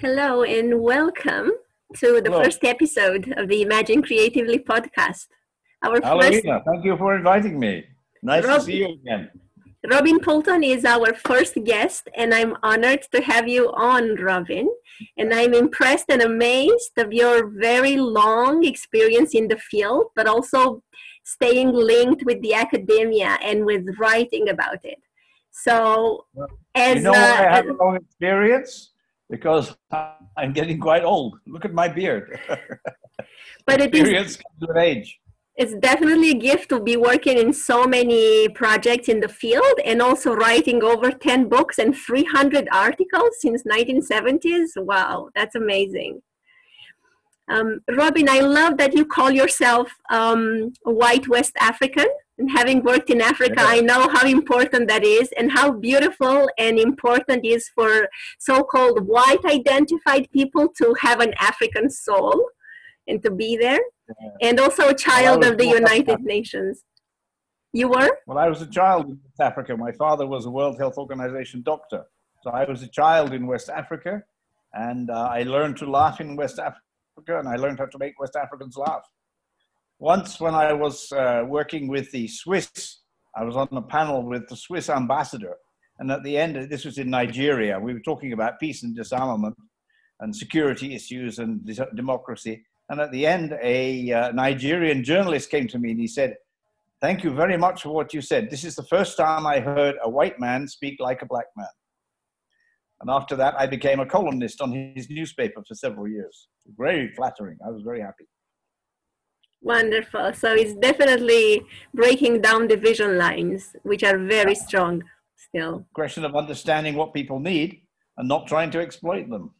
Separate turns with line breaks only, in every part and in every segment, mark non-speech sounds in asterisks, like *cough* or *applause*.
Hello and welcome to the
Hello.
first episode of the Imagine Creatively podcast. Our first
Alina, thank you for inviting me. Nice
Rob-
to see you again.
Robin Poulton is our first guest, and I'm honored to have you on, Robin. And I'm impressed and amazed of your very long experience in the field, but also staying linked with the academia and with writing about it. So, as
you know why I
uh,
have a long experience? Because I'm getting quite old. Look at my beard. *laughs*
but it is
experience comes with age.
it's definitely a gift to be working in so many projects in the field and also writing over 10 books and 300 articles since 1970s wow that's amazing um, robin i love that you call yourself um, a white west african and having worked in africa
Yeah.
i know how important that is and how beautiful and important it is for so-called white identified people to have an african soul and to be there and also a child
was
of the United Nations. You were?
Well, I was a child in West Africa, my father was a World Health Organization doctor. So I was a child in West Africa, and uh, I learned to laugh in West Africa, and I learned how to make West Africans laugh. Once, when I was uh, working with the Swiss, I was on a panel with the Swiss ambassador, and at the end, this was in Nigeria, we were talking about peace and disarmament and security issues and democracy. And at the end, a uh, Nigerian journalist came to me and he said, Thank you very much for what you said. This is the first time I heard a white man speak like a black man. And after that, I became a columnist on his newspaper for several years. Very flattering. I was very happy.
Wonderful. So it's definitely breaking down division lines, which are very strong still.
Question of understanding what people need and not trying to exploit them.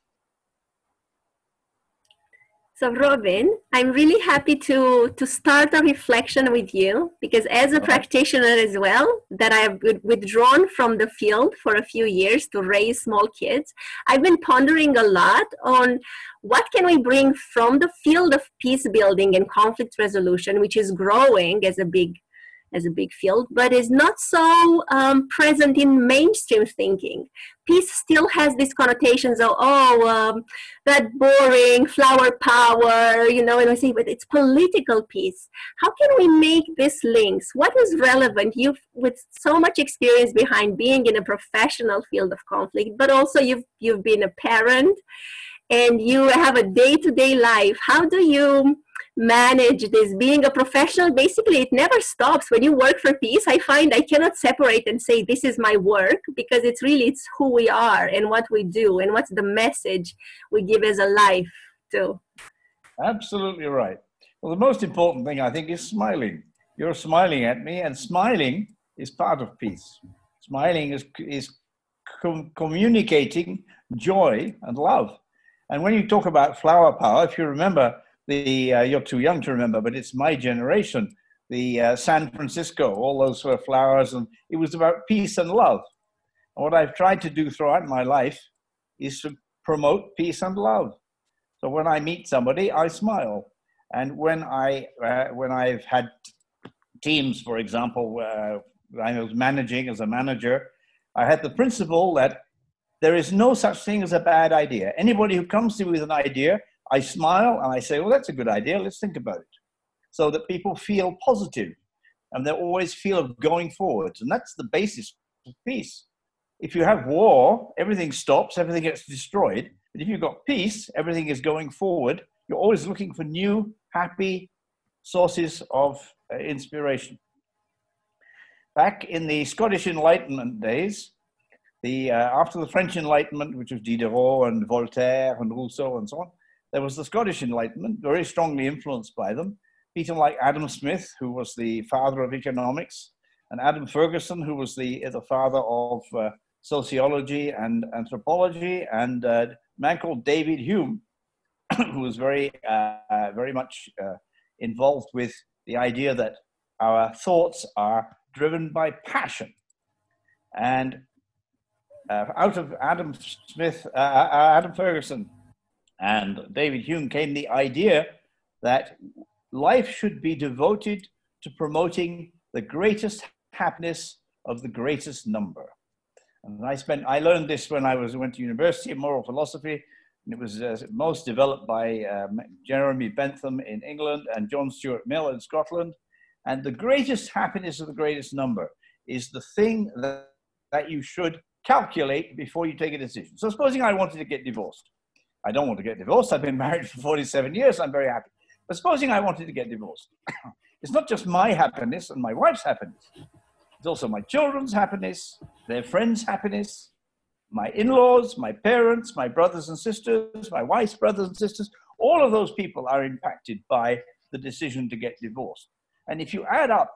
So, Robin, I'm really happy to, to start a reflection with you because, as a
Alright.
practitioner as well, that I have withdrawn from the field for a few years to raise small kids, I've been pondering a lot on what can we bring from the field of peace building and conflict resolution, which is growing as a big as a big field, but is not so um, present in mainstream thinking. Peace still has these connotations of oh, um, that boring flower power, you know, and I say, but it's political peace. How can we make these links? What is relevant? You've with so much experience behind being in a professional field of conflict, but also you've you've been a parent and you have a day-to-day life. How do you manage this being a professional basically it never stops when you work for peace i find i cannot separate and say this is my work because it's really it's who we are and what we do and what's the message we give as a life too
Absolutely right. Well, the most important thing I think is smiling. You're smiling at me, and smiling is part of peace. Smiling is, is com- communicating joy and love. And when you talk about flower power, if you remember, the uh, you're too young to remember, but it's my generation. The uh, San Francisco, all those were flowers, and it was about peace and love. And what I've tried to do throughout my life is to promote peace and love. So when I meet somebody, I smile, and when I uh, when I've had teams, for example, uh, I was managing as a manager, I had the principle that there is no such thing as a bad idea. Anybody who comes to me with an idea, I smile and I say, "Well, that's a good idea. Let's think about it," so that people feel positive, and they always feel of going forward. and that's the basis of peace. If you have war, everything stops, everything gets destroyed. But if you've got peace, everything is going forward. You're always looking for new, happy sources of uh, inspiration. Back in the Scottish Enlightenment days, the, uh, after the French Enlightenment, which was Diderot and Voltaire and Rousseau and so on, there was the Scottish Enlightenment, very strongly influenced by them. People like Adam Smith, who was the father of economics, and Adam Ferguson, who was the, the father of uh, sociology and anthropology, and uh, a man called David Hume, *coughs* who was very, uh, uh, very much uh, involved with the idea that our thoughts are driven by passion. And uh, out of Adam Smith, uh, uh, Adam Ferguson, and David Hume came the idea that life should be devoted to promoting the greatest happiness of the greatest number. And I spent, I learned this when I was went to university in moral philosophy. And it was uh, most developed by um, Jeremy Bentham in England and John Stuart Mill in Scotland. And the greatest happiness of the greatest number is the thing that, that you should calculate before you take a decision. So, supposing I wanted to get divorced, I don't want to get divorced. I've been married for 47 years. I'm very happy. But supposing I wanted to get divorced, *clears throat* it's not just my happiness and my wife's happiness. It's also my children's happiness, their friends' happiness, my in laws, my parents, my brothers and sisters, my wife's brothers and sisters. All of those people are impacted by the decision to get divorced. And if you add up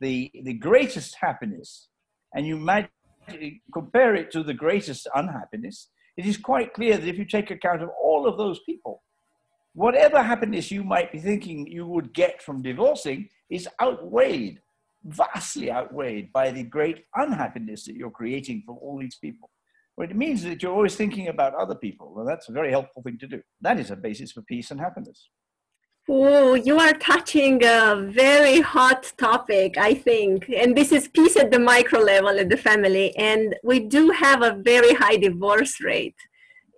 the, the greatest happiness and you compare it to the greatest unhappiness, it is quite clear that if you take account of all of those people, whatever happiness you might be thinking you would get from divorcing is outweighed, vastly outweighed by the great unhappiness that you're creating for all these people. Well, it means that you're always thinking about other people. Well, that's a very helpful thing to do. That is a basis for peace and happiness.
Oh, you are touching a very hot topic, I think. And this is peace at the micro level in the family. And we do have a very high divorce rate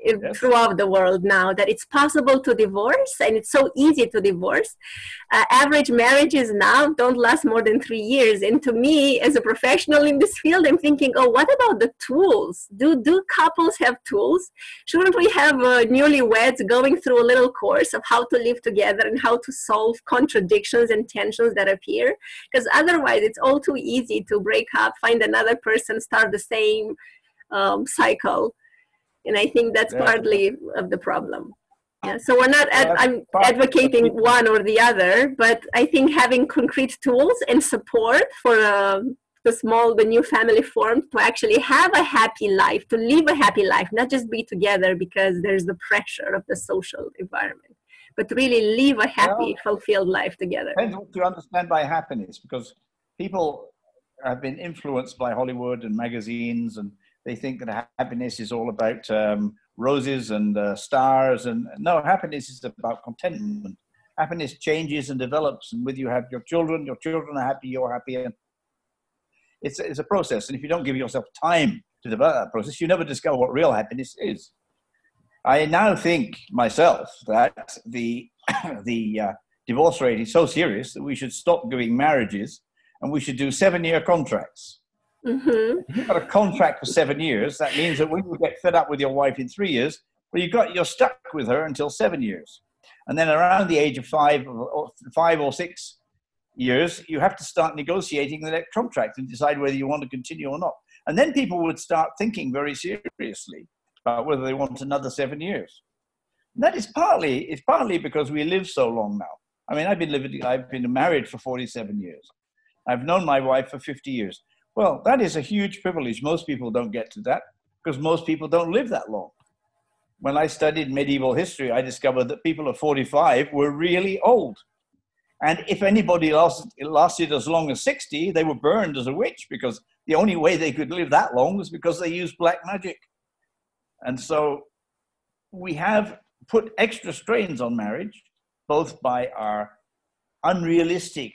yes. throughout the world now that it's possible to divorce and it's so easy to divorce. Uh, average marriages now don't last more than three years. And to me, as a professional in this field, I'm thinking, oh, what about the tools? Do, do couples have tools? Shouldn't we have uh, newlyweds going through a little course of how to live together and how to solve contradictions and tensions that appear? Because otherwise, it's all too easy to break up, find another person, start the same um, cycle and i think that's yeah. partly of the problem. Yeah so we're not ad- i'm advocating one or the other but i think having concrete tools and support for um, the small the new family formed to actually have a happy life to live a happy life not just be together because there's the pressure of the social environment but really live a happy well, fulfilled life together.
depends what you understand by happiness because people have been influenced by hollywood and magazines and they think that happiness is all about um, roses and uh, stars. And no, happiness is about contentment. Happiness changes and develops. And with you have your children, your children are happy, you're happy. And it's, it's a process. And if you don't give yourself time to develop that process, you never discover what real happiness is. I now think myself that the, *coughs* the uh, divorce rate is so serious that we should stop doing marriages and we should do seven year contracts Mm-hmm. If you've got a contract for seven years, that means that when you get fed up with your wife in three years, well, you got you're stuck with her until seven years, and then around the age of five or five or six years, you have to start negotiating the next contract and decide whether you want to continue or not. And then people would start thinking very seriously about whether they want another seven years. And that is partly it's partly because we live so long now. I mean, I've been living, I've been married for 47 years. I've known my wife for 50 years. Well, that is a huge privilege. Most people don't get to that because most people don't live that long. When I studied medieval history, I discovered that people of 45 were really old. And if anybody lasted, lasted as long as 60, they were burned as a witch because the only way they could live that long was because they used black magic. And so we have put extra strains on marriage, both by our unrealistic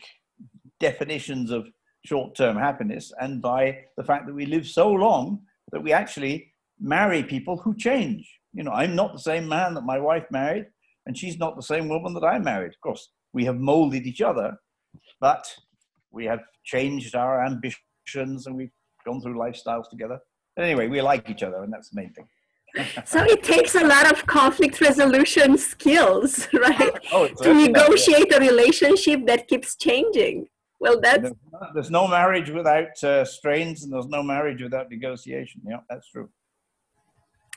definitions of short term happiness and by the fact that we live so long that we actually marry people who change. You know, I'm not the same man that my wife married, and she's not the same woman that I married. Of course, we have molded each other, but we have changed our ambitions and we've gone through lifestyles together. But anyway, we like each other, and that's the main thing. *laughs*
so it takes a lot of conflict resolution skills, *laughs* right? Oh, to negotiate a relationship that keeps changing. Well, that's
there's no, there's no marriage without uh, strains, and there's no marriage without negotiation. Yeah, that's true.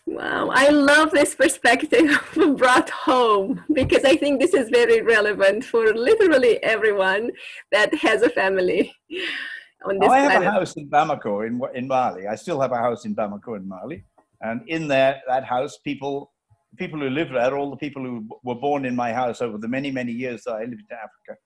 Wow, I love this perspective *laughs* brought home because I think this is very relevant for literally everyone that has a family *laughs*
on this I have planet. a house in Bamako in in Mali. I still have a house in Bamako in Mali, and in there that house, people people who live there, all the people who were born in my house over the many many years that I lived in Africa,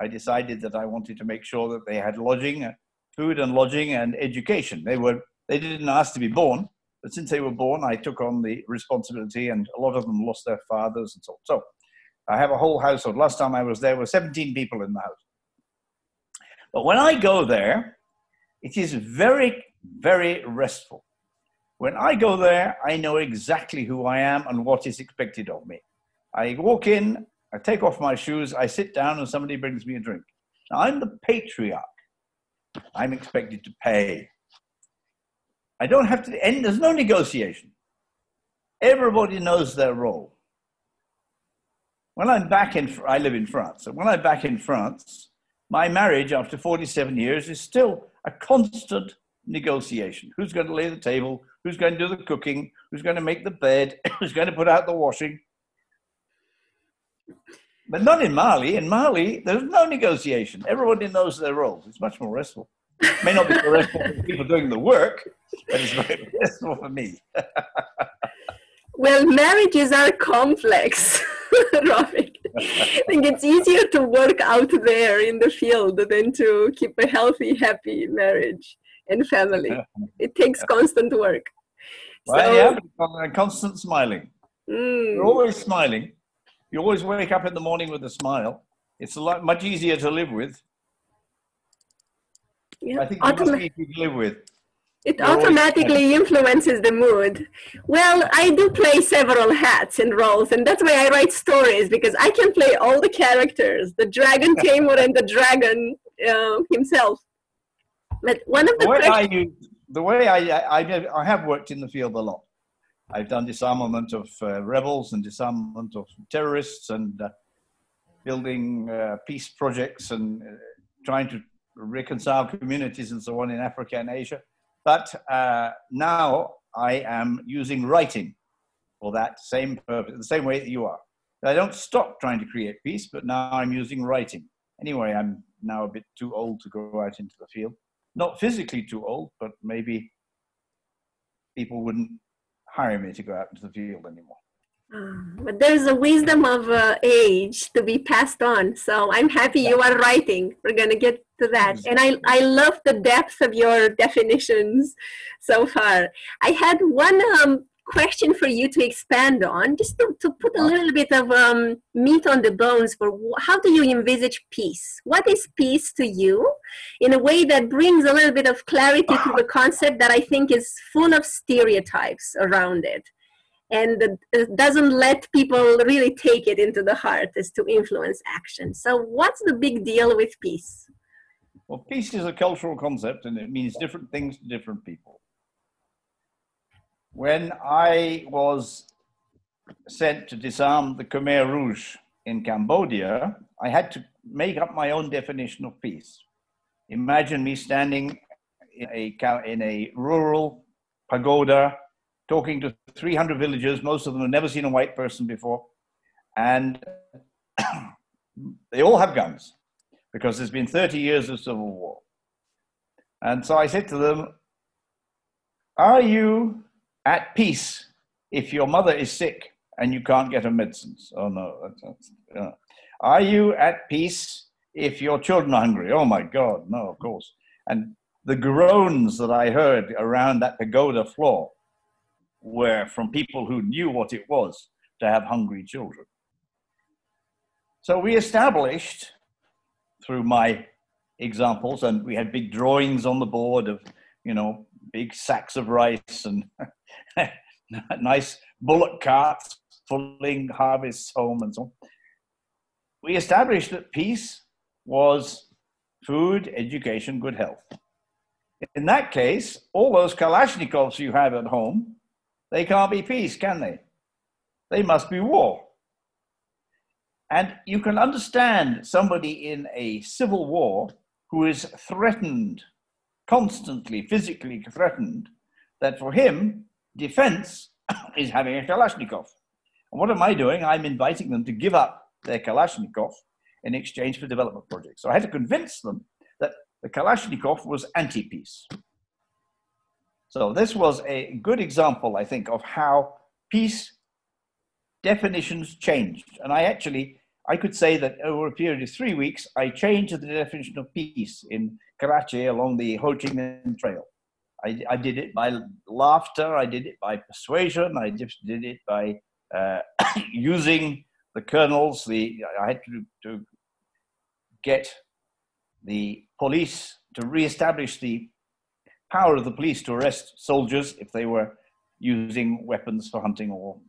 I decided that I wanted to make sure that they had lodging, uh, food and lodging and education. They were they didn't ask to be born, but since they were born, I took on the responsibility, and a lot of them lost their fathers and so on. So I have a whole household. Last time I was there, were 17 people in the house. But when I go there, it is very, very restful. When I go there, I know exactly who I am and what is expected of me. I walk in, I take off my shoes, I sit down, and somebody brings me a drink. Now, I'm the patriarch. I'm expected to pay. I don't have to end, there's no negotiation. Everybody knows their role. When I'm back in, I live in France, and when I'm back in France, my marriage after 47 years is still a constant negotiation. Who's going to lay the table? Who's going to do the cooking? Who's going to make the bed? *coughs* Who's going to put out the washing? But not in Mali. In Mali, there's no negotiation. Everybody knows their roles. It's much more restful. It may not be so restful for people doing the work, but it's very *laughs* restful for me. *laughs*
well, marriages are complex, *laughs* Rafik. I think it's easier to work out there in the field than to keep a healthy, happy marriage and family. It takes constant work.
Well, so, yeah, constant smiling. Mm. You're always smiling. You always wake up in the morning with a smile. It's a lot much easier to live with. Yeah. I think Autom- to live with.
It You're automatically influences the mood. Well, I do play several hats and roles, and that's why I write stories because I can play all the characters, the dragon *laughs* tamer and the dragon uh, himself. But one of the,
the way I use, the way I, I I have worked in the field a lot. I've done disarmament of uh, rebels and disarmament of terrorists and uh, building uh, peace projects and uh, trying to reconcile communities and so on in Africa and Asia. But uh, now I am using writing for that same purpose, the same way that you are. I don't stop trying to create peace, but now I'm using writing. Anyway, I'm now a bit too old to go out into the field. Not physically too old, but maybe people wouldn't hire me to go out into the field anymore.
Uh, but there's a wisdom of uh, age to be passed on. So I'm happy you are writing. We're going to get to that. And I, I love the depth of your definitions so far. I had one um, question for you to expand on, just to, to put a little bit of um, meat on the bones for how do you envisage peace? What is peace to you in a way that brings a little bit of clarity to the *sighs* concept that I think is full of stereotypes around it and doesn't let people really take it into the heart as to influence action. So, what's the big deal with peace?
Well, peace is a cultural concept and it means different things to different people. When I was sent to disarm the Khmer Rouge in Cambodia, I had to make up my own definition of peace. Imagine me standing in a, in a rural pagoda talking to 300 villagers. Most of them have never seen a white person before. And *clears throat* they all have guns because there's been 30 years of civil war. And so I said to them, Are you at peace if your mother is sick and you can't get her medicines? Oh, no. That's, that's, uh, are you at peace if your children are hungry? Oh, my God. No, of course. And the groans that I heard around that pagoda floor were from people who knew what it was to have hungry children. So we established through my examples, and we had big drawings on the board of, you know, big sacks of rice and *laughs* nice bullock carts pulling harvests home and so on. We established that peace was food, education, good health. In that case, all those Kalashnikovs you have at home they can't be peace, can they? They must be war. And you can understand somebody in a civil war who is threatened, constantly physically threatened, that for him, defense *coughs* is having a Kalashnikov. And what am I doing? I'm inviting them to give up their Kalashnikov in exchange for development projects. So I had to convince them that the Kalashnikov was anti peace. So this was a good example, I think, of how peace definitions changed. And I actually, I could say that over a period of three weeks, I changed the definition of peace in Kratie along the Ho Chi Minh Trail. I, I did it by laughter, I did it by persuasion, I just did it by uh, *coughs* using the colonels. The I had to, to get the police to re-establish the power of the police to arrest soldiers if they were using weapons for hunting or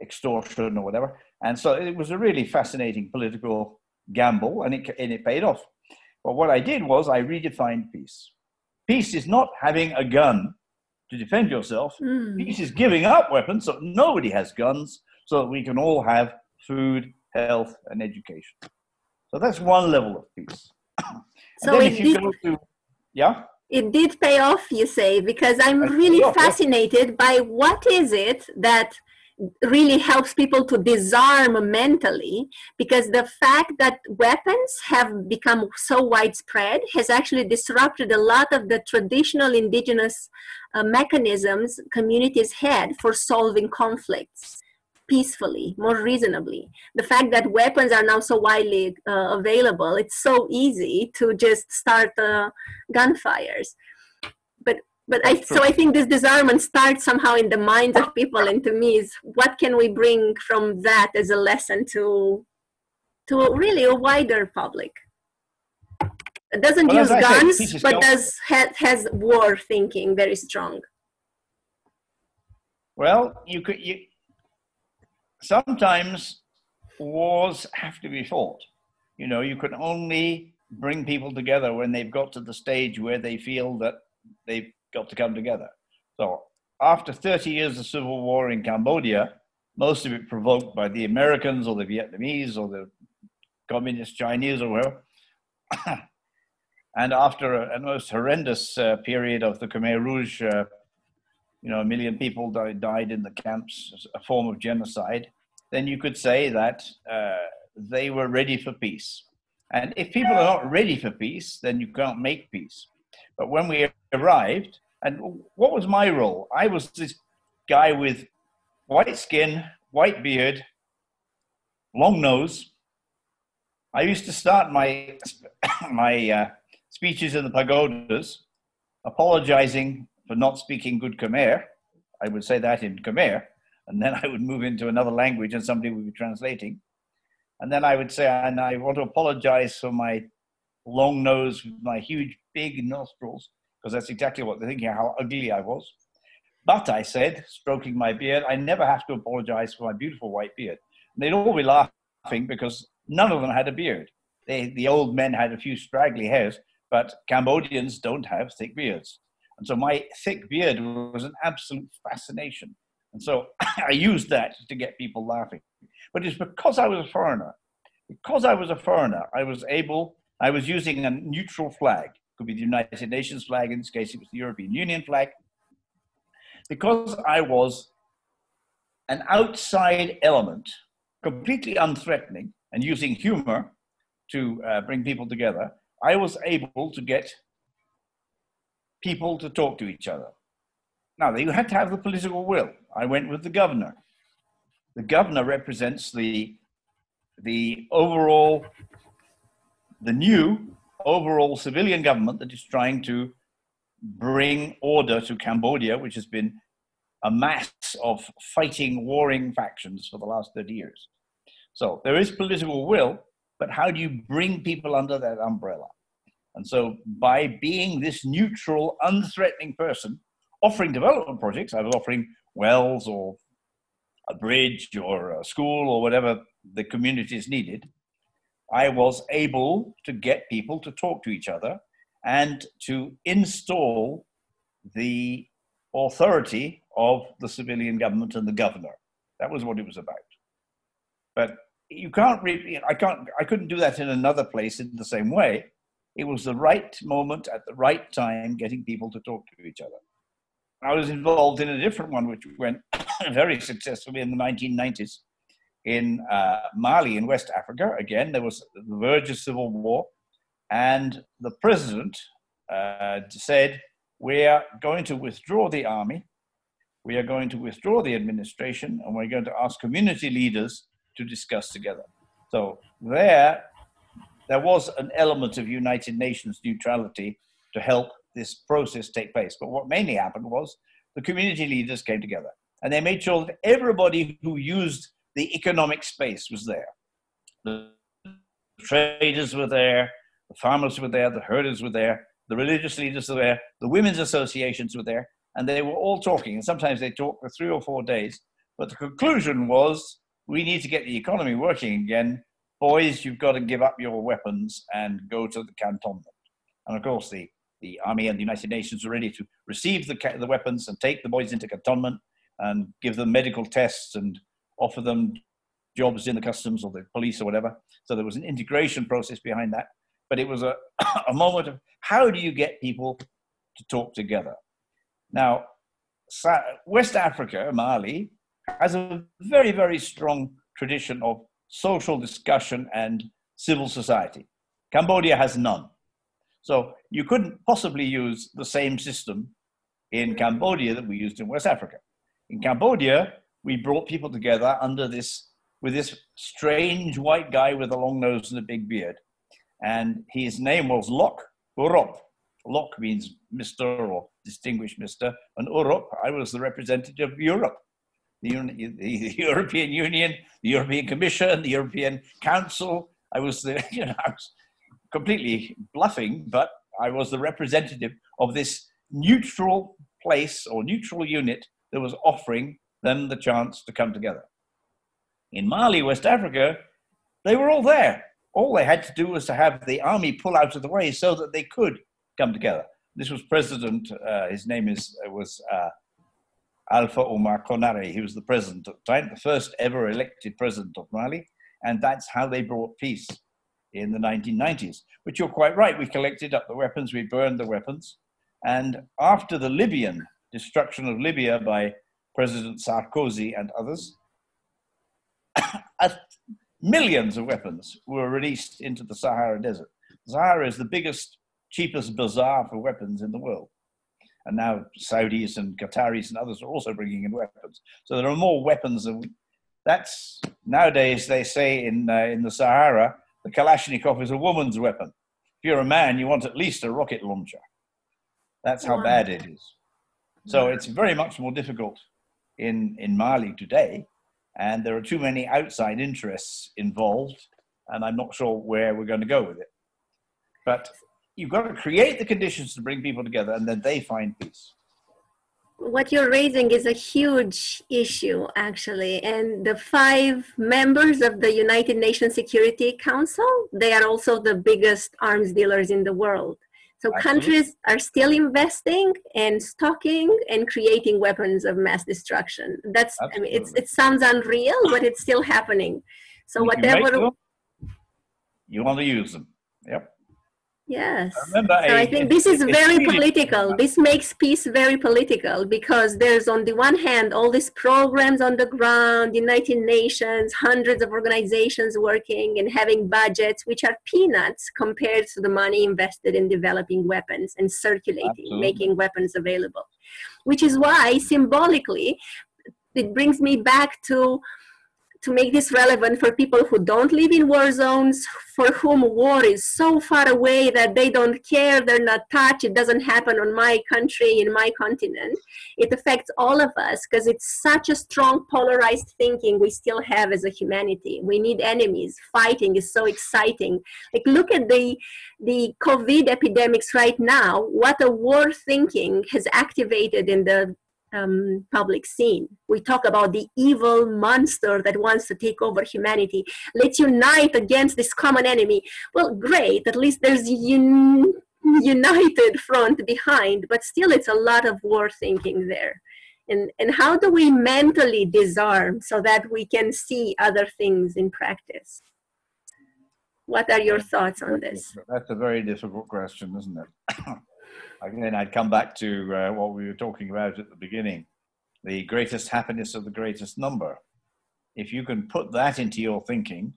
extortion or whatever. And so it was a really fascinating political gamble, and it, and it paid off. But what I did was I redefined peace. Peace is not having a gun to defend yourself. Mm. Peace is giving up weapons so nobody has guns, so that we can all have food, health, and education. So that's one level of peace. *coughs*
so if you did, go to,
yeah,
it did pay off, you say, because I'm really fascinated by what is it that really helps people to disarm mentally because the fact that weapons have become so widespread has actually disrupted a lot of the traditional indigenous uh, mechanisms communities had for solving conflicts peacefully more reasonably. The fact that weapons are now so widely uh, available it's so easy to just start uh, gunfires but I, so I think this disarmament starts somehow in the minds of people, and to me is what can we bring from that as a lesson to to really a wider public. It doesn't well, use guns, but does has, has war thinking very strong.
Well, you could you sometimes wars have to be fought. You know, you can only bring people together when they've got to the stage where they feel that they've to come together. So after 30 years of civil war in Cambodia, most of it provoked by the Americans or the Vietnamese or the communist Chinese or whatever. *coughs* and after a, a most horrendous uh, period of the Khmer Rouge, uh, you know, a million people died, died in the camps, a form of genocide, then you could say that uh, they were ready for peace. And if people are not ready for peace, then you can't make peace. But when we arrived, and what was my role? I was this guy with white skin, white beard, long nose. I used to start my *coughs* my uh, speeches in the pagodas, apologizing for not speaking good Khmer. I would say that in Khmer, and then *laughs* I would move into another language, and somebody would be translating. And then I would say, and I want to apologize for my long nose with my huge, big nostrils because that's exactly what they're thinking, how ugly I was. But I said, stroking my beard, I never have to apologize for my beautiful white beard. And they'd all be laughing because none of them had a beard. They, the old men had a few straggly hairs, but Cambodians don't have thick beards. And so my thick beard was an absolute fascination. And so *laughs* I used that to get people laughing. But it's because I was a foreigner. Because I was a foreigner, I was able, I was using a neutral flag could be the United Nations flag, in this case it was the European Union flag. Because I was an outside element, completely unthreatening, and using humor to uh, bring people together, I was able to get people to talk to each other. Now, you had to have the political will. I went with the governor. The governor represents the, the overall, the new overall civilian government that is trying to bring order to Cambodia, which has been a mass of fighting, warring factions for the last 30 years. So there is political will, but how do you bring people under that umbrella? And so by being this neutral, unthreatening person, offering development projects, I was offering wells or a bridge or a school or whatever the communities needed. I was able to get people to talk to each other and to install the authority of the civilian government and the governor. That was what it was about. But you can't really, I can't, I couldn't do that in another place in the same way. It was the right moment at the right time getting people to talk to each other. I was involved in a different one, which went *coughs* very successfully in the 1990s in uh, Mali in West Africa. Again, there was the verge of civil war, and the president uh, said, "We are going to withdraw the army, we are going to withdraw the administration, and we're going to ask community leaders to discuss together." So there, there was an element of United Nations neutrality to help this process take place. But what mainly happened was the community leaders came together and they made sure that everybody who used the economic space was there. The traders were there, the farmers were there, the herders were there, the religious leaders were there, the women's associations were there, and they were all talking. And sometimes they talked for three or four days. But the conclusion was we need to get the economy working again. Boys, you've got to give up your weapons and go to the cantonment. And of course, the, the army and the United Nations were ready to receive the, the weapons and take the boys into cantonment and give them medical tests and offer them jobs in the customs or the police or whatever. So there was an integration process behind that. But it was a, *coughs* a moment of how do you get people to talk together? Now, West Africa, Mali, has a very, very strong tradition of social discussion and civil society. Cambodia has none. So you couldn't possibly use the same system in Cambodia that we used in West Africa. In Cambodia, we brought people together under this with this strange white guy with a long nose and a big beard. And his name was Lok Urop. Lok means Mr. or distinguished Mr. And Urop, I was the representative of Europe. The, the, *laughs* European Union, the European Commission, the European Council. I was the, *laughs* you know, I was completely bluffing, but I was the representative of this neutral place or neutral unit that was offering them the chance to come together. In Mali, West Africa, they were all there. All they had to do was to have the army pull out of the way so that they could come together. This was President, uh, his name is, uh, was uh, Alpha Oumar Konaré. He was the president at the time, the first ever elected president of Mali. And that's how they brought peace in the 1990s. But you're quite right. We collected up the weapons, we burned the weapons. And after the Libyan destruction of Libya by President Sarkozy and others, *coughs* millions of weapons were released into the Sahara Desert. The Sahara is the biggest, cheapest bazaar for weapons in the world. And now Saudis and Qataris and others are also bringing in weapons. So there are more weapons than we, that's nowadays they say in uh, in the Sahara the Kalashnikov is a woman's weapon. If you're a man, you want at least a rocket launcher. That's how bad it is. So it's very much more difficult in in Mali today and there are too many outside interests involved, and I'm not sure where we're going to go with it. But you've got to create the conditions to bring people together, and then they find peace.
What you're raising is a huge issue, actually. And the five members of the United Nations Security Council, they are also the biggest arms dealers in the world. So Absolutely. countries are still investing and stocking and creating weapons of mass destruction. That's Absolutely. I mean, it's, it sounds unreal, but it's still happening. So if whatever
you, you want to use them. Yep.
Yes. I so a, I think this is very political. This makes peace very political because there's on the one hand all these programs on the ground, United Nations, hundreds of organizations working and having budgets which are peanuts compared to the money invested in developing weapons and circulating, Absolutely. making weapons available. Which is why symbolically it brings me back to to make this relevant for people who don't live in war zones, for whom war is so far away that they don't care, they're not touched, it doesn't happen on my country, in my continent. It affects all of us because it's such a strong polarized thinking we still have as a humanity. We need enemies. Fighting is so exciting. Like look at the the COVID epidemics right now, what a war thinking has activated in the um, public scene. We talk about the evil monster that wants to take over humanity. Let's unite against this common enemy. Well, great. At least there's un- united front behind, but still, it's a lot of war thinking there. And, and how do we mentally disarm so that we can see other things in practice? What are your thoughts on this?
That's a very difficult question, isn't it? Again, I'd come back to uh, what we were talking about at the beginning the greatest happiness of the greatest number. If you can put that into your thinking,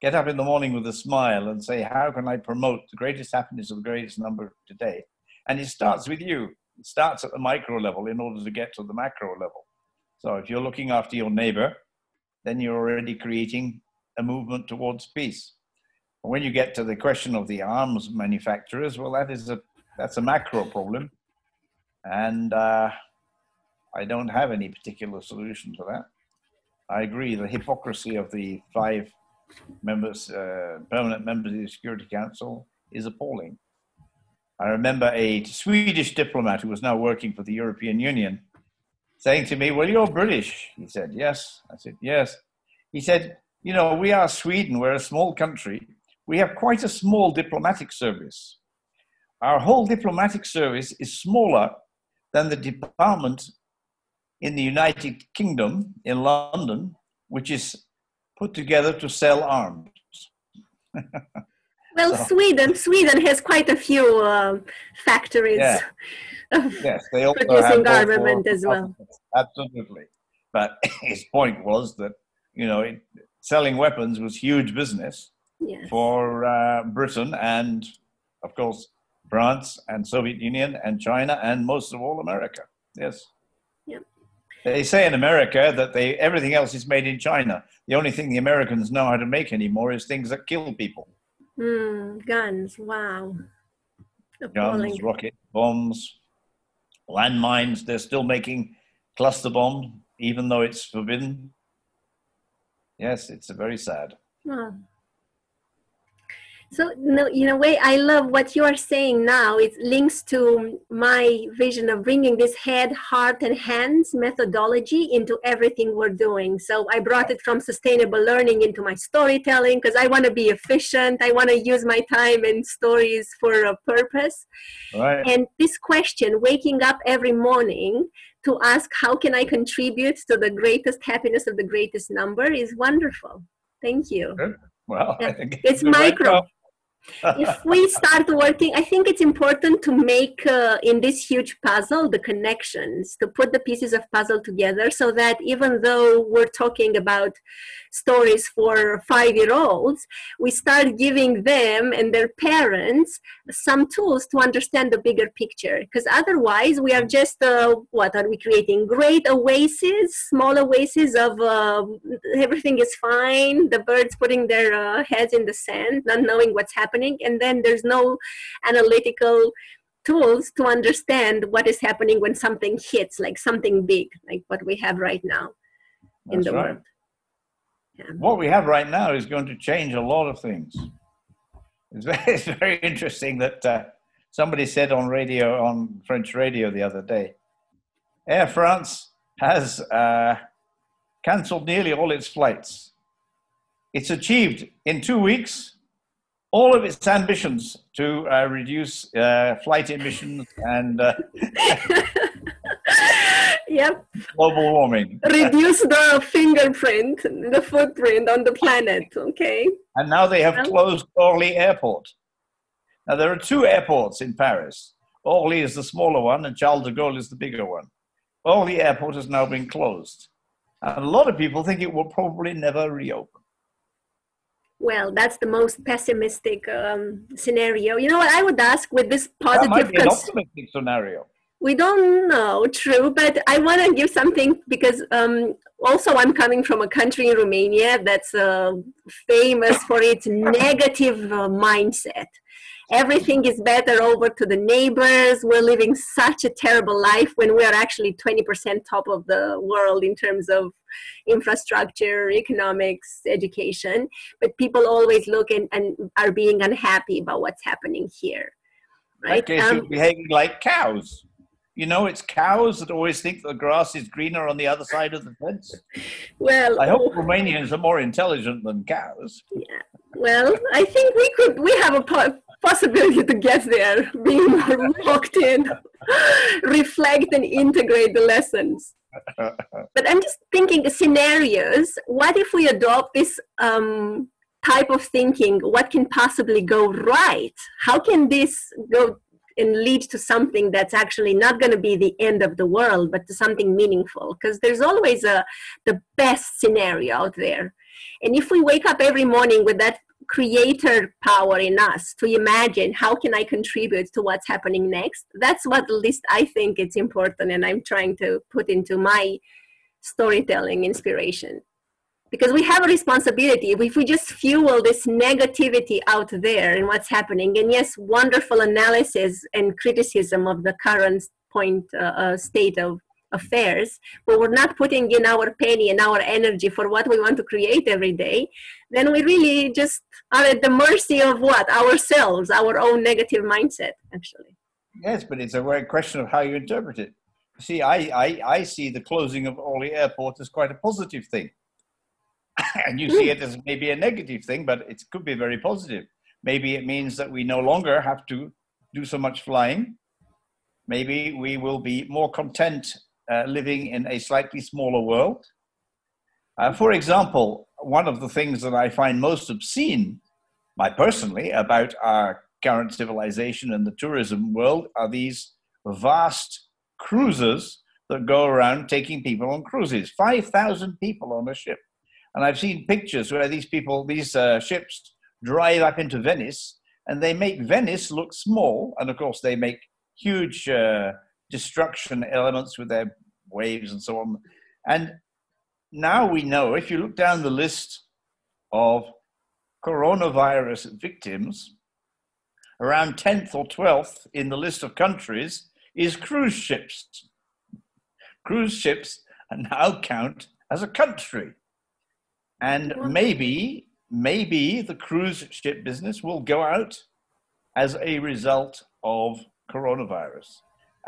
get up in the morning with a smile and say, How can I promote the greatest happiness of the greatest number today? And it starts with you. It starts at the micro level in order to get to the macro level. So if you're looking after your neighbor, then you're already creating a movement towards peace. When you get to the question of the arms manufacturers, well, that is a that's a macro problem. And uh, I don't have any particular solution to that. I agree, the hypocrisy of the five members, uh, permanent members of the Security Council is appalling. I remember a Swedish diplomat who was now working for the European Union saying to me, Well, you're British. He said, Yes. I said, Yes. He said, You know, we are Sweden, we're a small country. We have quite a small diplomatic service. Our whole diplomatic service is smaller than the department in the United Kingdom in London, which is put together to sell arms. *laughs*
well, so, Sweden, Sweden has quite a few uh, factories.
Yeah. yes, they also
producing armament as well.
Absolutely, but *laughs* his point was that you know it, selling weapons was huge business yes. for uh, Britain and, of course, France and Soviet Union and China and most of all America. Yes. Yep. They say in America that they everything else is made in China. The only thing the Americans know how to make anymore is things that kill people.
Mm, guns. Wow.
Appalling. Guns, rocket bombs, landmines. They're still making cluster bombs, even though it's forbidden. Yes, it's very sad. Oh.
So, no, in a way, I love what you are saying now. It links to my vision of bringing this head, heart, and hands methodology into everything we're doing. So, I brought it from sustainable learning into my storytelling because I want to be efficient. I want to use my time and stories for a purpose. Right. And this question, waking up every morning to ask, How can I contribute to the greatest happiness of the greatest number, is wonderful. Thank you.
Good. Well, yeah.
it's micro. Right if we start working, I think it's important to make uh, in this huge puzzle the connections, to put the pieces of puzzle together so that even though we're talking about stories for five year olds, we start giving them and their parents some tools to understand the bigger picture. Because otherwise, we are just, uh, what are we creating? Great oases, small oases of uh, everything is fine, the birds putting their uh, heads in the sand, not knowing what's happening. And then there's no analytical tools to understand what is happening when something hits, like something big, like what we have right now That's in the right. world.
Yeah. What we have right now is going to change a lot of things. It's *laughs* very, it's very interesting that uh, somebody said on radio, on French radio the other day, Air France has uh, cancelled nearly all its flights. It's achieved in two weeks all of its ambitions to uh, reduce uh, flight emissions and uh, *laughs*
yep.
global warming.
Reduce the fingerprint, the footprint on the planet, okay?
And now they have closed Orly Airport. Now, there are two airports in Paris. Orly is the smaller one, and Charles de Gaulle is the bigger one. Orly Airport has now been closed. And a lot of people think it will probably never reopen.
Well, that's the most pessimistic um, scenario. You know what I would ask with this positive. That
might be an optimistic scenario
we don't know true but i want to give something because um, also i'm coming from a country in romania that's uh, famous for its negative uh, mindset everything is better over to the neighbors. We're living such a terrible life when we are actually 20% top of the world in terms of infrastructure economics education. But people always look and, and are being unhappy about what's happening here right?
Okay, um, behaving like cows you know, it's cows that always think the grass is greener on the other side of the fence.
Well,
I hope Romanians are more intelligent than cows.
Yeah. Well, I think we could. We have a po- possibility to get there, being more *laughs* locked in, reflect and integrate the lessons. *laughs* but I'm just thinking scenarios. What if we adopt this um, type of thinking? What can possibly go right? How can this go and lead to something that's actually not going to be the end of the world but to something meaningful because there's always a the best scenario out there. And if we wake up every morning with that creator power in us to imagine how can i contribute to what's happening next that's what at least i think it's important and i'm trying to put into my storytelling inspiration because we have a responsibility if we just fuel this negativity out there and what's happening and yes wonderful analysis and criticism of the current point uh, uh, state of affairs, but we're not putting in our penny and our energy for what we want to create every day, then we really just are at the mercy of what? Ourselves, our own negative mindset, actually.
Yes, but it's a very question of how you interpret it. See, I, I, I see the closing of all the airports as quite a positive thing. *laughs* and you see it as maybe a negative thing, but it could be very positive. Maybe it means that we no longer have to do so much flying. Maybe we will be more content uh, living in a slightly smaller world. Uh, for example, one of the things that I find most obscene, my personally, about our current civilization and the tourism world are these vast cruises that go around taking people on cruises 5,000 people on a ship. And I've seen pictures where these people, these uh, ships, drive up into Venice and they make Venice look small. And of course, they make huge uh, destruction elements with their waves and so on. And now we know if you look down the list of coronavirus victims, around 10th or 12th in the list of countries is cruise ships. Cruise ships now count as a country. And maybe, maybe the cruise ship business will go out as a result of coronavirus.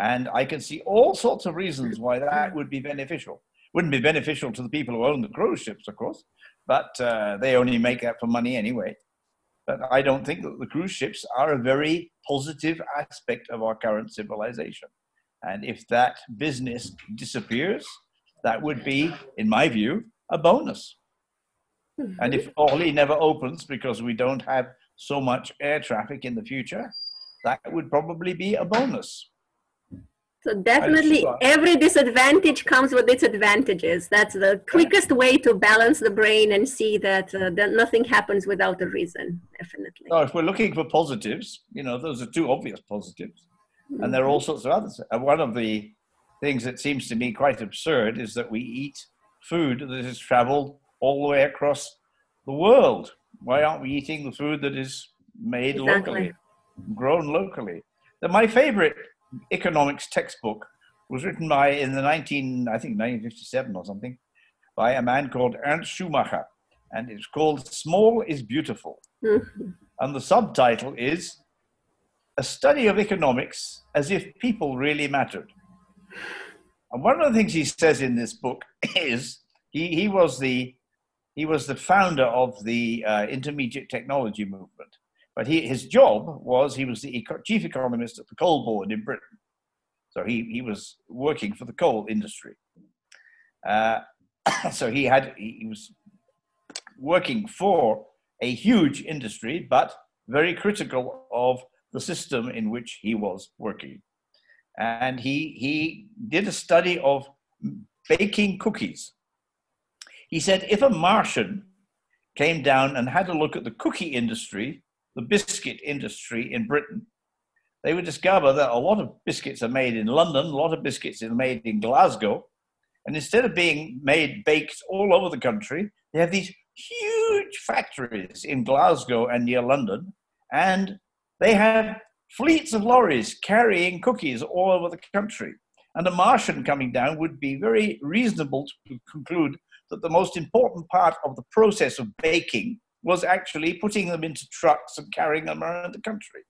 And I can see all sorts of reasons why that would be beneficial. Wouldn't be beneficial to the people who own the cruise ships, of course, but uh, they only make that for money anyway. But I don't think that the cruise ships are a very positive aspect of our current civilization. And if that business disappears, that would be, in my view, a bonus. And if Orly never opens because we don't have so much air traffic in the future, that would probably be a bonus.
So definitely every disadvantage comes with its advantages. That's the quickest way to balance the brain and see that, uh, that nothing happens without a reason, definitely.
So if we're looking for positives, you know, those are two obvious positives. Mm-hmm. And there are all sorts of others. And one of the things that seems to me quite absurd is that we eat food that has traveled all the way across the world. Why aren't we eating the food that is made exactly. locally, grown locally? Then my favorite economics textbook was written by in the 19, I think 1957 or something, by a man called Ernst Schumacher, and it's called "Small is Beautiful," *laughs* and the subtitle is "A Study of Economics as if People Really Mattered." And one of the things he says in this book *laughs* is he, he was the he was the founder of the uh, intermediate technology movement. But he, his job was he was the chief economist at the coal board in Britain. So he, he was working for the coal industry. Uh, *coughs* so he had he was working for a huge industry, but very critical of the system in which he was working. And he, he did a study of baking cookies. He said if a Martian came down and had a look at the cookie industry the biscuit industry in Britain, they would discover that a lot of biscuits are made in London, a lot of biscuits are made in Glasgow. And instead of being made, baked all over the country, they have these huge factories in Glasgow and near London. And they have fleets of lorries carrying cookies all over the country. And a Martian coming down would be very reasonable to conclude that the most important part of the process of baking was actually putting them into trucks and carrying them around the country.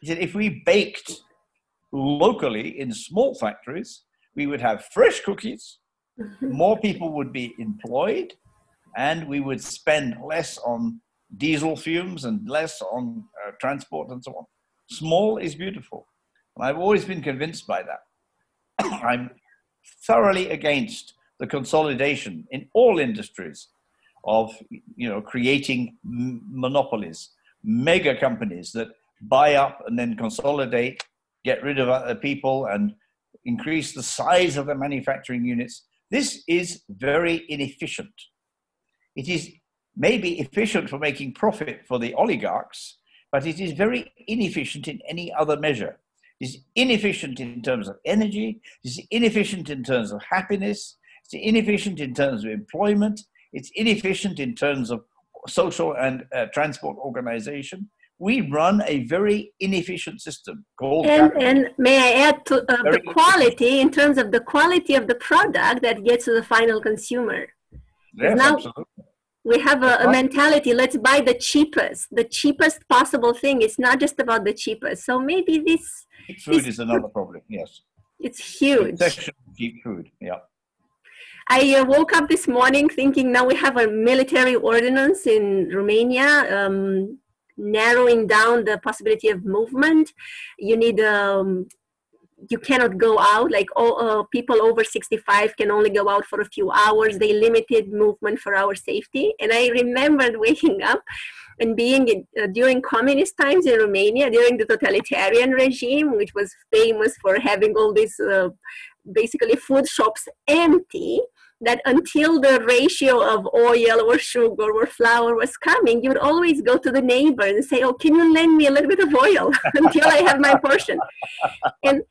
He said if we baked locally in small factories, we would have fresh cookies, *laughs* more people would be employed, and we would spend less on diesel fumes and less on uh, transport and so on. Small is beautiful. And I've always been convinced by that. *coughs* I'm thoroughly against the consolidation in all industries of you know creating monopolies, mega companies that buy up and then consolidate, get rid of other people, and increase the size of the manufacturing units. This is very inefficient. It is maybe efficient for making profit for the oligarchs, but it is very inefficient in any other measure. It is inefficient in terms of energy, it is inefficient in terms of happiness, it's inefficient in terms of employment, it's inefficient in terms of social and uh, transport organization. we run a very inefficient system called.
And, and may I add to uh, the quality in terms of the quality of the product that gets to the final consumer.
yes,
now-
absolutely.
We have a, a mentality let's buy the cheapest, the cheapest possible thing. It's not just about the cheapest. So maybe this
Cheap food is another problem. Yes,
it's huge.
section of cheap food. Yeah.
I uh, woke up this morning thinking now we have a military ordinance in Romania um, narrowing down the possibility of movement. You need um, you cannot go out like all uh, people over 65 can only go out for a few hours they limited movement for our safety and i remembered *laughs* waking up and being in, uh, during communist times in romania during the totalitarian regime which was famous for having all these uh, basically food shops empty that until the ratio of oil or sugar or flour was coming, you would always go to the neighbor and say, Oh, can you lend me a little bit of oil *laughs* until I have my portion? And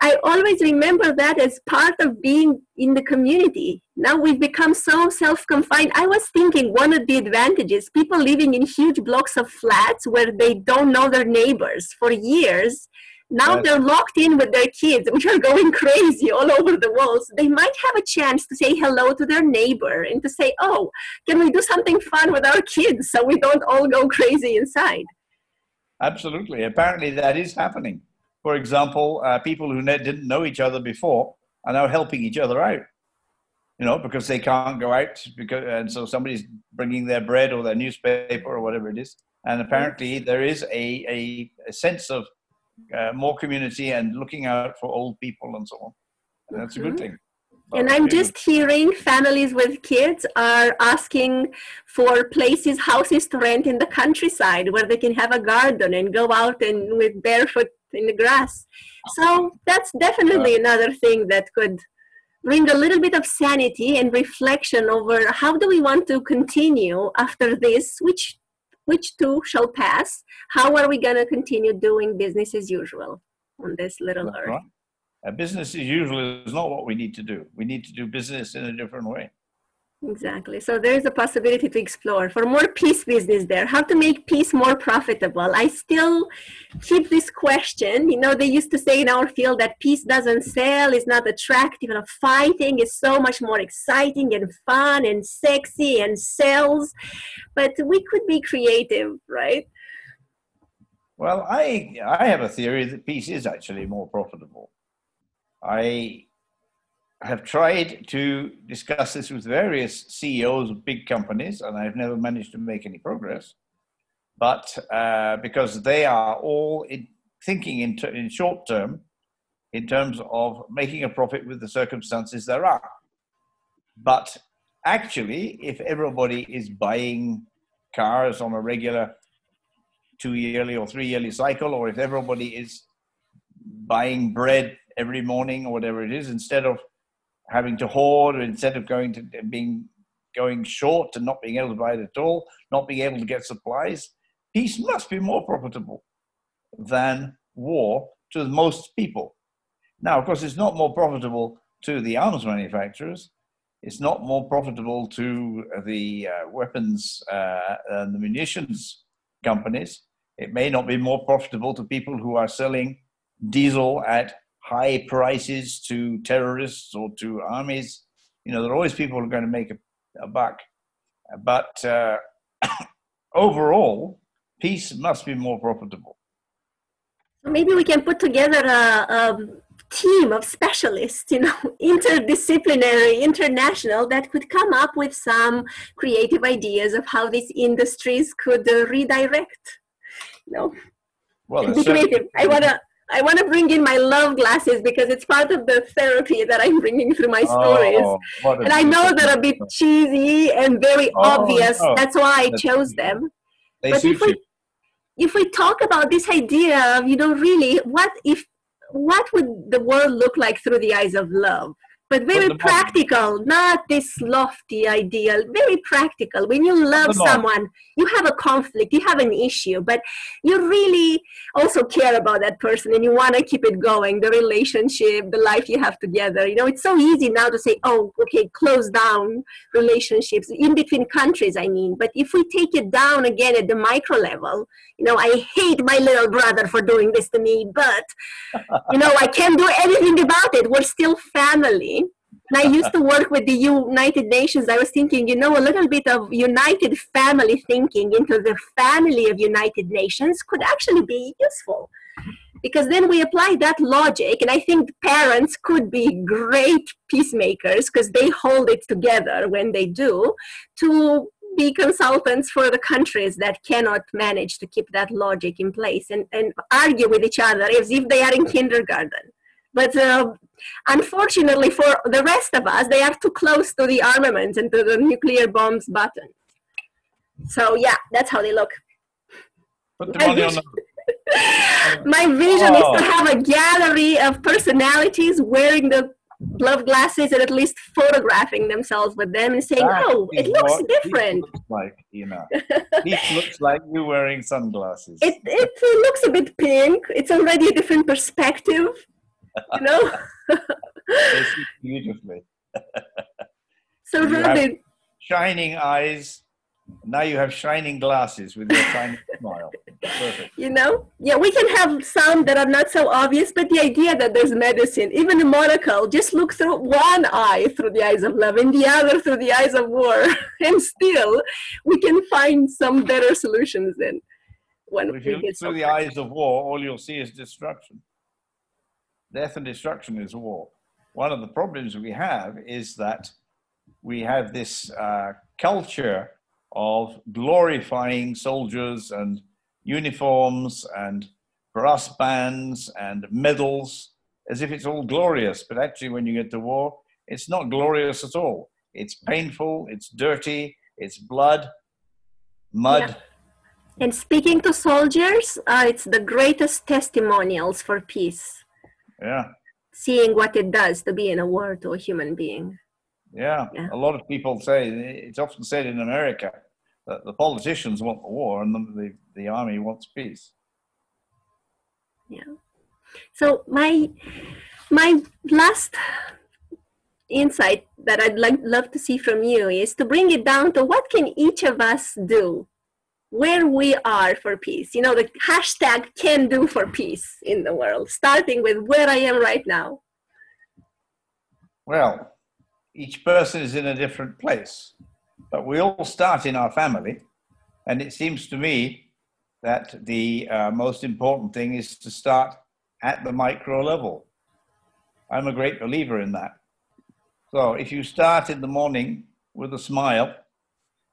I always remember that as part of being in the community. Now we've become so self confined. I was thinking one of the advantages people living in huge blocks of flats where they don't know their neighbors for years. Now they're locked in with their kids, which are going *laughs* crazy all over the walls. They might have a chance to say hello to their neighbor and to say, Oh, can we do something fun with our kids so we don't all go *laughs* crazy inside?
Absolutely. Apparently, that is happening. For example, uh, people who didn't know each other before are now helping each other out. You know, because they can't go out, because and so somebody's bringing their bread or their newspaper or whatever it is. And apparently, there is a, a, a sense of uh, more community and looking out for old people and so on. And that's a good
Mhm.
thing.
And I'm just hearing families with kids are asking for places, houses to rent in the countryside where they can have a garden and go out and with barefoot in the grass. So that's definitely another thing that could bring a little bit of sanity and reflection over how do we want to continue after this, which which two shall pass. How are we going to continue doing business as usual on this little
That's
earth?
right. Business as usual is not what we need to do. We need to do business in a different way.
Exactly. So there is a possibility to explore for more peace business there. How to make peace more profitable. I still keep this question. You know, they used to say in our field that peace doesn't sell, it's not attractive, and fighting is so much more exciting and fun and sexy and sells. But we could be creative, right?
Well, I I have a theory that peace is actually more profitable. I have tried to discuss this with various CEOs of big companies, and I've never managed to make any progress. But uh, because they are all in, thinking in, ter- in short term, in terms of making a profit with the circumstances there are. But actually, if everybody is buying cars on a regular two yearly or three yearly cycle, or if everybody is buying bread every morning or whatever it is, instead of having to hoard, instead of going to being going short and not being able to buy it at all, not being able to get supplies, peace must be more profitable than war to most people. Now, of course, it's not more profitable to the arms manufacturers. It's not more profitable to the uh, weapons uh, and the munitions companies. It may not be more profitable to people who are selling diesel at high prices to terrorists or to armies. You know, there are always people who are going to make a, a buck. But uh, *coughs* overall, peace must be more profitable.
Maybe we can put together a, a team of specialists, you know, *laughs* interdisciplinary, international, that could come up with some creative ideas of how these industries could uh, redirect. You know,
Well,
be creative. I wanna. I want to bring in my love glasses because it's part of the therapy that I'm bringing through my stories.
Oh,
and I know they're a bit cheesy and very
Oh,
obvious.
no.
That's why I chose them.
They
but if we
you.
if we talk about this idea of you know really what if what would the world look like through the eyes of love but very
the
practical, not this lofty ideal, very practical. When you love someone, you have a conflict, you have an issue, but you really also care about that person and you want to keep it going, the relationship, the life you have together. You know, it's so easy now to say, oh, okay, close down relationships in between countries, I mean. But if we take it down again at the micro level, you know, I hate my little brother for doing this to me, but, you know, I can't do anything about it. We're still family. And I used to work with the United Nations. I was thinking, you know, a little bit of united family thinking into the family of United Nations could actually be useful. Because then we apply that logic, and I think parents could be great peacemakers because they hold it together when they do to be consultants for the countries that cannot manage to keep that logic in place and, and argue with each other as if they are in kindergarten. But uh, unfortunately for the rest of us, they are too close to the armaments and to the nuclear bombs button. So yeah, that's how they look.
Put the money on the *laughs*
My vision oh. is to oh. have a gallery of personalities wearing the glove glasses and at least photographing themselves with them and saying, that "Oh, it looks different."
Looks like you know, it looks like you're wearing sunglasses.
It it looks a bit pink. It's already a different perspective you know? *laughs*
beautifully. *laughs*
so Robin.
Shining eyes. Now you have shining glasses with your shining *laughs* smile. Perfect.
You know? Yeah, we can have some that are not so obvious, but the idea that there's medicine, even a monocle, just look through one eye through the eyes of love and the other through the eyes of war. and still we can find some better solutions then.
When if you look through the eyes of war, all you'll see is destruction death and destruction is war. One of the problems we have is that we have this uh, culture of glorifying soldiers and uniforms and brass bands and medals as if it's all glorious. But actually, when you get to war, it's not glorious at all. It's painful, it's dirty, it's blood, mud. Yeah.
And speaking to soldiers, uh, it's the greatest testimonials for peace.
Yeah.
Seeing what it does to be in a war to a human being.
Yeah. yeah. A lot of people say it's often said in America that the politicians want the war and the, the, the army wants peace.
Yeah. So my my last insight that I'd like love to see from you is to bring it down to what can each of us do where we are for peace. You know, the hashtag can do for peace in the world, starting with where I am right now.
Well, each person is in a different place, but we all start in our family. And it seems to me that the uh, most important thing is to start at the micro level. I'm a great believer in that. So if you start in the morning with a smile,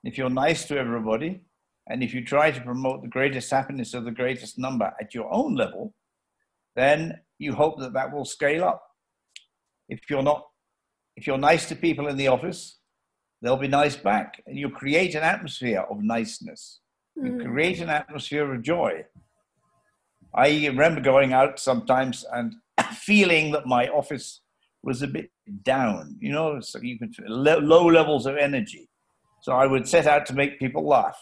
if you're nice to everybody, and if you try to promote the greatest happiness of the greatest number at your own level, then you hope that that will scale up. If you're not, if you're nice to people in the office, they'll be nice back. And you create an atmosphere of niceness. You mm. create an atmosphere of joy. I remember going out sometimes and *coughs* feeling that my office was a bit down, you know, so you could low levels of energy. So I would set out to make people laugh.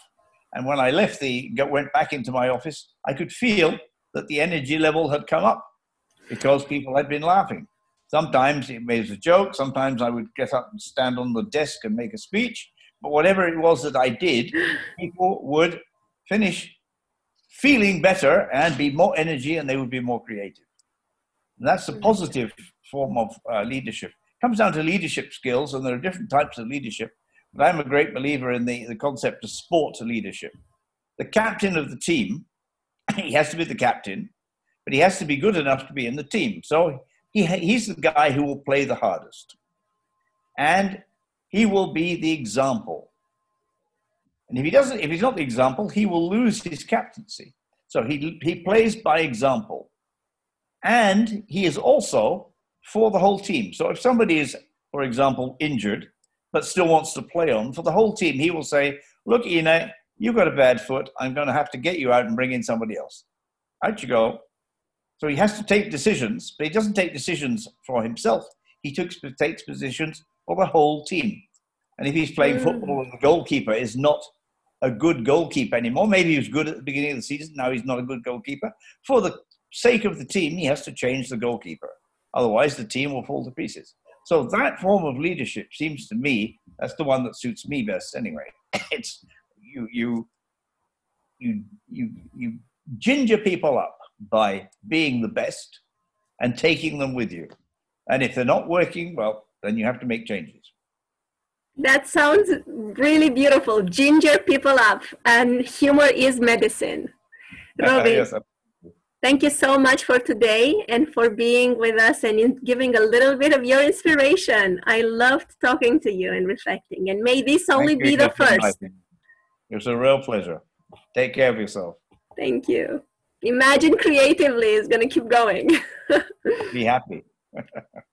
And when I left the, went back into my office, I could feel that the energy level had come up because people had been laughing. Sometimes it was a joke. Sometimes I would get up and stand on the desk and make a speech. But whatever it was that I did, people would finish feeling better and be more energy and they would be more creative. And that's a positive form of uh, leadership. It comes down to leadership skills, and there are different types of leadership. But I'm a great believer in the, the concept of sport leadership. The captain of the team, *clears throat* he has to be the captain, but he has to be good enough to be in the team. So he, he's the guy who will play the hardest. And he will be the example. And if he doesn't, if he's not the example, he will lose his captaincy. So he, he plays by example. And he is also for the whole team. So if somebody is, for example, injured, but still wants to play on, for the whole team, he will say, Look, Ina, you've got a bad foot. I'm going to have to get you out and bring in somebody else. Out you go. So he has to take decisions, but he doesn't take decisions for himself. he takes positions for the whole team. And if he's playing
Mm.
football and the goalkeeper is not a good goalkeeper anymore, maybe he was good at the beginning of the season, now he's not a good goalkeeper. For the sake of the team, he has to change the goalkeeper. Otherwise, the team will fall to pieces. So that form of leadership seems to me that's the one that suits me best anyway. *coughs* It's you you you you you ginger people up by being the best and taking them with you. And if they're not working, well, then you have to make changes.
That sounds really beautiful. Ginger people up, and humor is medicine. *laughs* Robbie,
Yes,
thank you so much for today and for being with us and in giving a little bit of your inspiration. I loved talking to you and reflecting, and may this only
Thank
be the first.
inviting me. It was a real pleasure. Take care of yourself.
Thank you. Imagine creatively is going to keep going. *laughs*
Be happy. *laughs*